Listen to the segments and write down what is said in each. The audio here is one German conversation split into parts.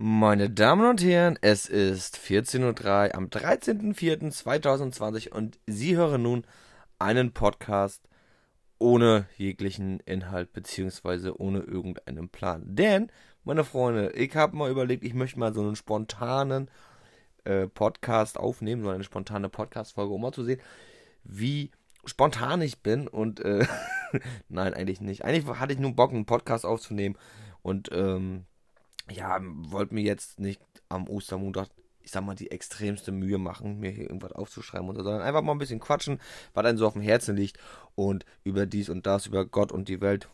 Meine Damen und Herren, es ist 14.03 Uhr am 13.04.2020 und Sie hören nun einen Podcast ohne jeglichen Inhalt beziehungsweise ohne irgendeinen Plan. Denn, meine Freunde, ich habe mal überlegt, ich möchte mal so einen spontanen äh, Podcast aufnehmen, so eine spontane Podcast-Folge, um mal zu sehen, wie spontan ich bin und äh, nein, eigentlich nicht. Eigentlich hatte ich nur Bock, einen Podcast aufzunehmen und ähm, ja, wollte mir jetzt nicht am Ostermontag, ich sag mal, die extremste Mühe machen, mir hier irgendwas aufzuschreiben, oder, sondern einfach mal ein bisschen quatschen, was einem so auf dem Herzen liegt und über dies und das, über Gott und die Welt.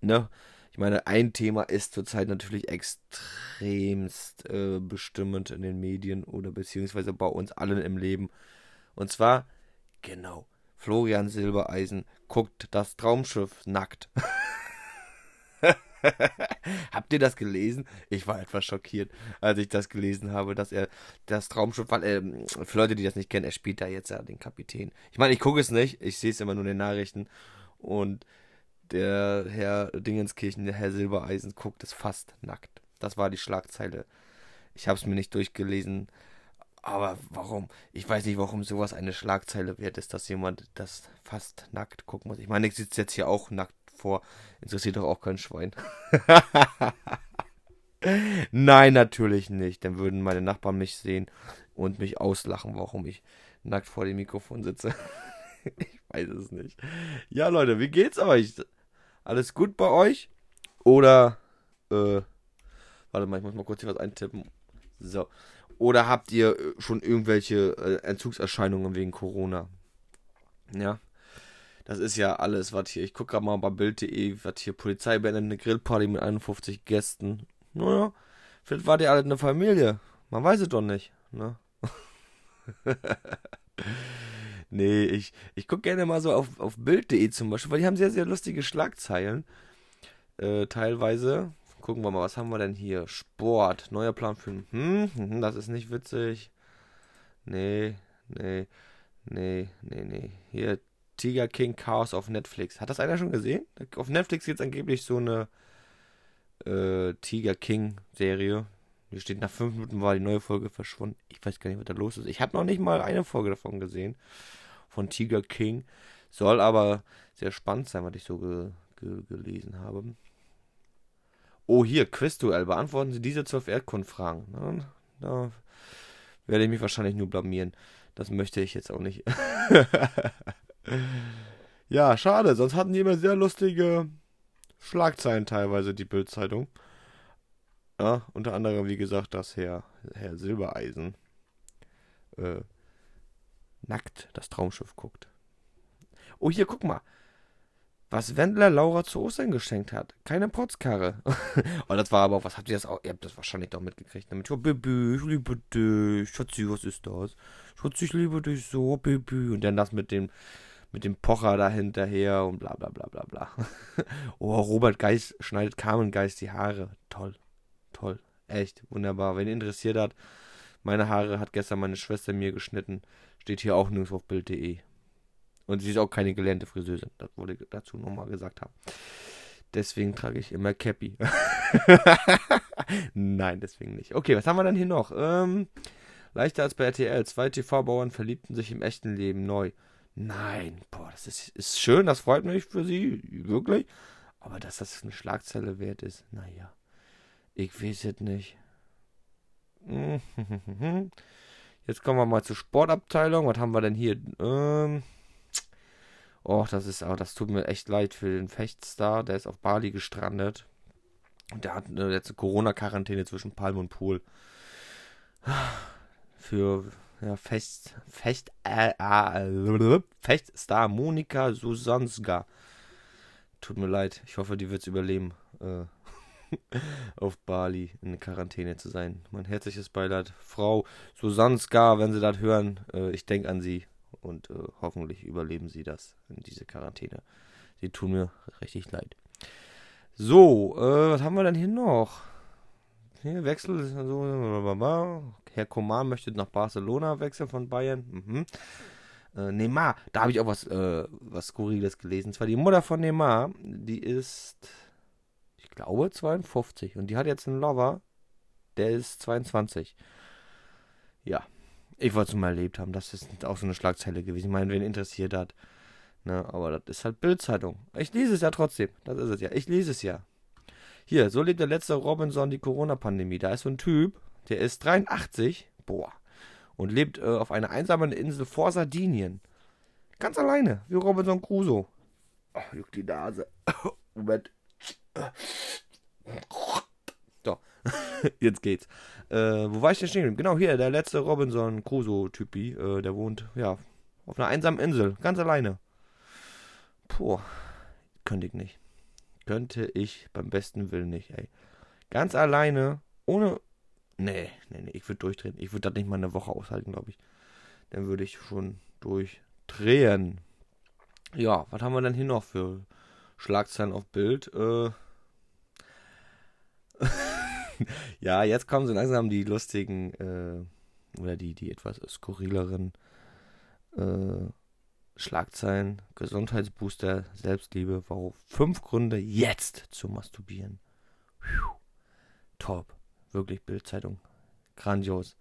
Ne? Ich meine, ein Thema ist zurzeit natürlich extremst äh, bestimmend in den Medien oder beziehungsweise bei uns allen im Leben. Und zwar, genau, Florian Silbereisen guckt das Traumschiff nackt. Habt ihr das gelesen? Ich war etwas schockiert, als ich das gelesen habe, dass er das Traumschiff, weil äh, für Leute, die das nicht kennen, er spielt da jetzt ja den Kapitän. Ich meine, ich gucke es nicht, ich sehe es immer nur in den Nachrichten und der Herr Dingenskirchen, der Herr Silbereisen, guckt es fast nackt. Das war die Schlagzeile. Ich habe es mir nicht durchgelesen, aber warum? Ich weiß nicht, warum sowas eine Schlagzeile wert ist, dass jemand das fast nackt gucken muss. Ich meine, ich sitze jetzt hier auch nackt vor. Interessiert doch auch kein Schwein. Nein, natürlich nicht. Dann würden meine Nachbarn mich sehen und mich auslachen, warum ich nackt vor dem Mikrofon sitze. ich weiß es nicht. Ja, Leute, wie geht's euch? Alles gut bei euch? Oder, äh, warte mal, ich muss mal kurz hier was eintippen. So. Oder habt ihr schon irgendwelche äh, Entzugserscheinungen wegen Corona? Ja. Das ist ja alles, was hier. Ich gucke gerade mal bei Bild.de, was hier Polizei beendet eine Grillparty mit 51 Gästen. Naja, vielleicht war die alle eine Familie. Man weiß es doch nicht, ne? nee, ich, ich gucke gerne mal so auf, auf Bild.de zum Beispiel, weil die haben sehr, sehr lustige Schlagzeilen. Äh, teilweise. Gucken wir mal, was haben wir denn hier? Sport, neuer Plan für. Hm, hm, das ist nicht witzig. Nee, nee, nee, nee, nee. Hier, Tiger King Chaos auf Netflix. Hat das einer schon gesehen? Auf Netflix gibt es angeblich so eine äh, Tiger King Serie. Hier steht, nach fünf Minuten war die neue Folge verschwunden. Ich weiß gar nicht, was da los ist. Ich habe noch nicht mal eine Folge davon gesehen. Von Tiger King. Soll aber sehr spannend sein, was ich so ge ge gelesen habe. Oh, hier, Quizduell. Beantworten Sie diese zwölf Erdkundfragen. Da werde ich mich wahrscheinlich nur blamieren. Das möchte ich jetzt auch nicht. ja, schade. Sonst hatten die immer sehr lustige Schlagzeilen teilweise, die Bildzeitung. Ja, unter anderem, wie gesagt, dass Herr, Herr Silbereisen äh, nackt das Traumschiff guckt. Oh, hier, guck mal. Was Wendler Laura zu Ostern geschenkt hat. Keine Potzkarre. oh, das war aber auch, was habt ihr das auch? Ihr habt das wahrscheinlich doch mitgekriegt. Damit, oh, Baby, ich liebe dich. Schatzi, was ist das? Schatzi, ich liebe dich so, Baby. Und dann das mit dem mit dem Pocher da hinterher und bla bla bla bla bla. oh, Robert Geist schneidet Carmen Geist die Haare. Toll. Toll. Echt. Wunderbar. Wenn ihr interessiert hat, meine Haare hat gestern meine Schwester mir geschnitten. Steht hier auch nirgends auf Bild.de. Und sie ist auch keine gelernte Friseurin. Das ich dazu nochmal gesagt haben. Deswegen trage ich immer Cappy. Nein, deswegen nicht. Okay, was haben wir denn hier noch? Ähm, leichter als bei RTL. Zwei TV-Bauern verliebten sich im echten Leben neu. Nein, boah, das ist, ist schön, das freut mich für Sie, wirklich. Aber dass das eine Schlagzeile wert ist, naja, ich weiß es nicht. Jetzt kommen wir mal zur Sportabteilung. Was haben wir denn hier? Ähm, oh, das ist, oh, das tut mir echt leid für den Fechtstar. Der ist auf Bali gestrandet. Und der hat eine letzte Corona-Quarantäne zwischen Palm und Pool. Für ja, Fest, Fest, äh, äh, Feststar Monika Susanska. Tut mir leid, ich hoffe, die wird es überleben, äh, auf Bali in Quarantäne zu sein. Mein herzliches Beileid. Frau Susanska, wenn Sie das hören, äh, ich denke an Sie und äh, hoffentlich überleben Sie das in diese Quarantäne. Sie tun mir richtig leid. So, äh, was haben wir denn hier noch? Hier, Wechsel, so, Herr Coman möchte nach Barcelona wechseln von Bayern. Mhm. Äh, Neymar, da habe ich auch was, äh, was Skurriles gelesen. Und zwar die Mutter von Neymar, die ist, ich glaube, 52. Und die hat jetzt einen Lover. der ist 22. Ja, ich wollte es mal erlebt haben. Das ist auch so eine Schlagzeile gewesen. Ich meine, wen interessiert hat. Ne, aber das ist halt Bildzeitung. Ich lese es ja trotzdem. Das ist es ja. Ich lese es ja. Hier, so lebt der letzte Robinson die Corona-Pandemie. Da ist so ein Typ, der ist 83, boah, und lebt äh, auf einer einsamen Insel vor Sardinien. Ganz alleine, wie Robinson Crusoe. Ach, juckt die Nase. Moment. So, jetzt geht's. Äh, wo war ich denn stehen? Genau hier, der letzte Robinson Crusoe-Typi. Äh, der wohnt, ja, auf einer einsamen Insel, ganz alleine. Puh, könnte ich nicht. Könnte ich beim besten Willen nicht, ey. Ganz alleine, ohne. Nee, nee, nee, ich würde durchdrehen. Ich würde das nicht mal eine Woche aushalten, glaube ich. Dann würde ich schon durchdrehen. Ja, was haben wir denn hier noch für Schlagzeilen auf Bild? Äh. ja, jetzt kommen so langsam die lustigen, äh, oder die, die etwas skurrileren äh, Schlagzeilen, Gesundheitsbooster, Selbstliebe, warum fünf Gründe jetzt zu masturbieren. Puh. Top. Wirklich Bildzeitung. Grandios.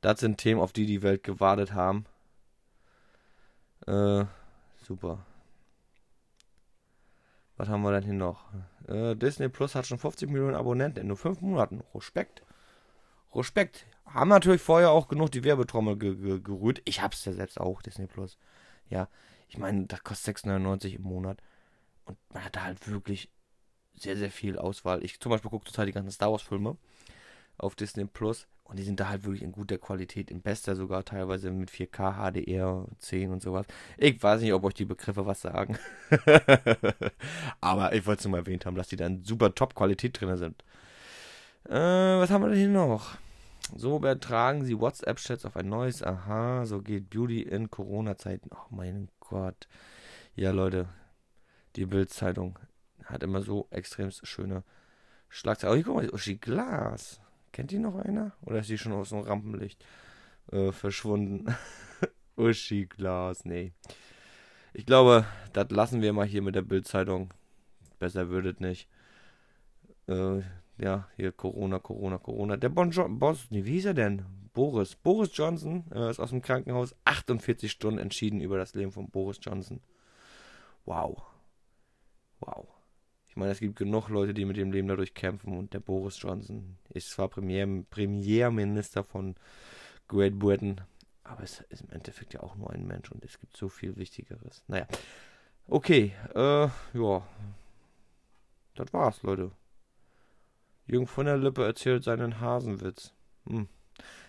Das sind Themen, auf die die Welt gewartet haben. Äh, super. Was haben wir denn hier noch? Äh, Disney Plus hat schon 50 Millionen Abonnenten in nur fünf Monaten. Respekt. Respekt. Haben natürlich vorher auch genug die Werbetrommel ge ge gerührt. Ich hab's ja selbst auch, Disney Plus. Ja, ich meine, das kostet 6,99 im Monat. Und man hat da halt wirklich sehr, sehr viel Auswahl. Ich zum Beispiel gucke total die ganzen Star Wars-Filme auf Disney Plus. Und die sind da halt wirklich in guter Qualität, in bester sogar, teilweise mit 4K, HDR, 10 und sowas. Ich weiß nicht, ob euch die Begriffe was sagen. Aber ich wollte es nur mal erwähnt haben, dass die da in super Top-Qualität drin sind. Äh, was haben wir denn hier noch? So übertragen sie WhatsApp-Chats auf ein neues. Aha, so geht Beauty in Corona-Zeiten. Oh mein Gott. Ja, Leute, die Bild-Zeitung hat immer so extrem schöne Schlagzeilen. Oh, hier guck mal, Uschi Glas. Kennt die noch einer? Oder ist die schon aus dem Rampenlicht äh, verschwunden? Uschi Glas, nee. Ich glaube, das lassen wir mal hier mit der Bild-Zeitung. Besser würdet nicht. Äh, ja, hier Corona, Corona, Corona. Der Bon jo Boss, nee, wie hieß er denn? Boris. Boris Johnson äh, ist aus dem Krankenhaus 48 Stunden entschieden über das Leben von Boris Johnson. Wow. Wow. Ich meine, es gibt genug Leute, die mit dem Leben dadurch kämpfen und der Boris Johnson ist zwar Premier Premierminister von Great Britain, aber es ist im Endeffekt ja auch nur ein Mensch und es gibt so viel Wichtigeres. Naja. Okay, äh, ja. Das war's, Leute. Jürgen von der Lippe erzählt seinen Hasenwitz. Hm.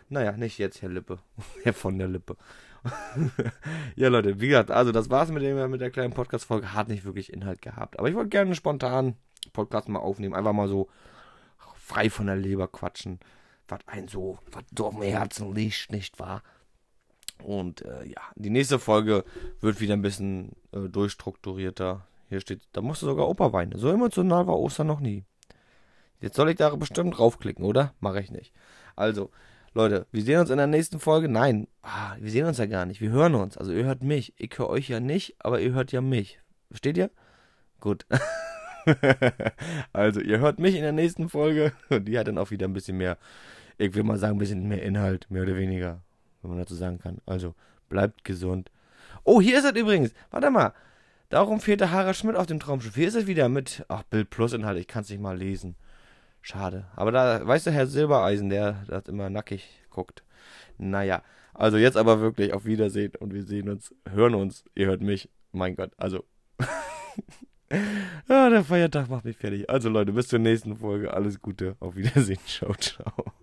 Naja, nicht jetzt, Herr Lippe. Herr von der Lippe. ja, Leute, wie gesagt, also das war's mit, dem, mit der kleinen Podcast-Folge. Hat nicht wirklich Inhalt gehabt. Aber ich wollte gerne einen spontanen Podcast mal aufnehmen. Einfach mal so frei von der Leber quatschen. Was ein so, was so dem Herzen liegt, nicht wahr? Und äh, ja, die nächste Folge wird wieder ein bisschen äh, durchstrukturierter. Hier steht, da musste sogar Opa weinen. So emotional war Ostern noch nie. Jetzt soll ich da bestimmt draufklicken, oder? Mache ich nicht. Also, Leute, wir sehen uns in der nächsten Folge. Nein, ah, wir sehen uns ja gar nicht. Wir hören uns. Also ihr hört mich. Ich höre euch ja nicht, aber ihr hört ja mich. Versteht ihr? Gut. also ihr hört mich in der nächsten Folge und die hat dann auch wieder ein bisschen mehr, ich will mal sagen, ein bisschen mehr Inhalt, mehr oder weniger, wenn man dazu sagen kann. Also bleibt gesund. Oh, hier ist es übrigens. Warte mal. Darum fehlte Harald Schmidt auf dem Traumschiff. Hier ist es wieder mit, ach, Bild Plus Inhalt. Ich kann es nicht mal lesen. Schade. Aber da, weißt du, Herr Silbereisen, der das immer nackig guckt. Naja, also jetzt aber wirklich auf Wiedersehen und wir sehen uns, hören uns. Ihr hört mich. Mein Gott, also. ah, der Feiertag macht mich fertig. Also Leute, bis zur nächsten Folge. Alles Gute. Auf Wiedersehen. Ciao, ciao.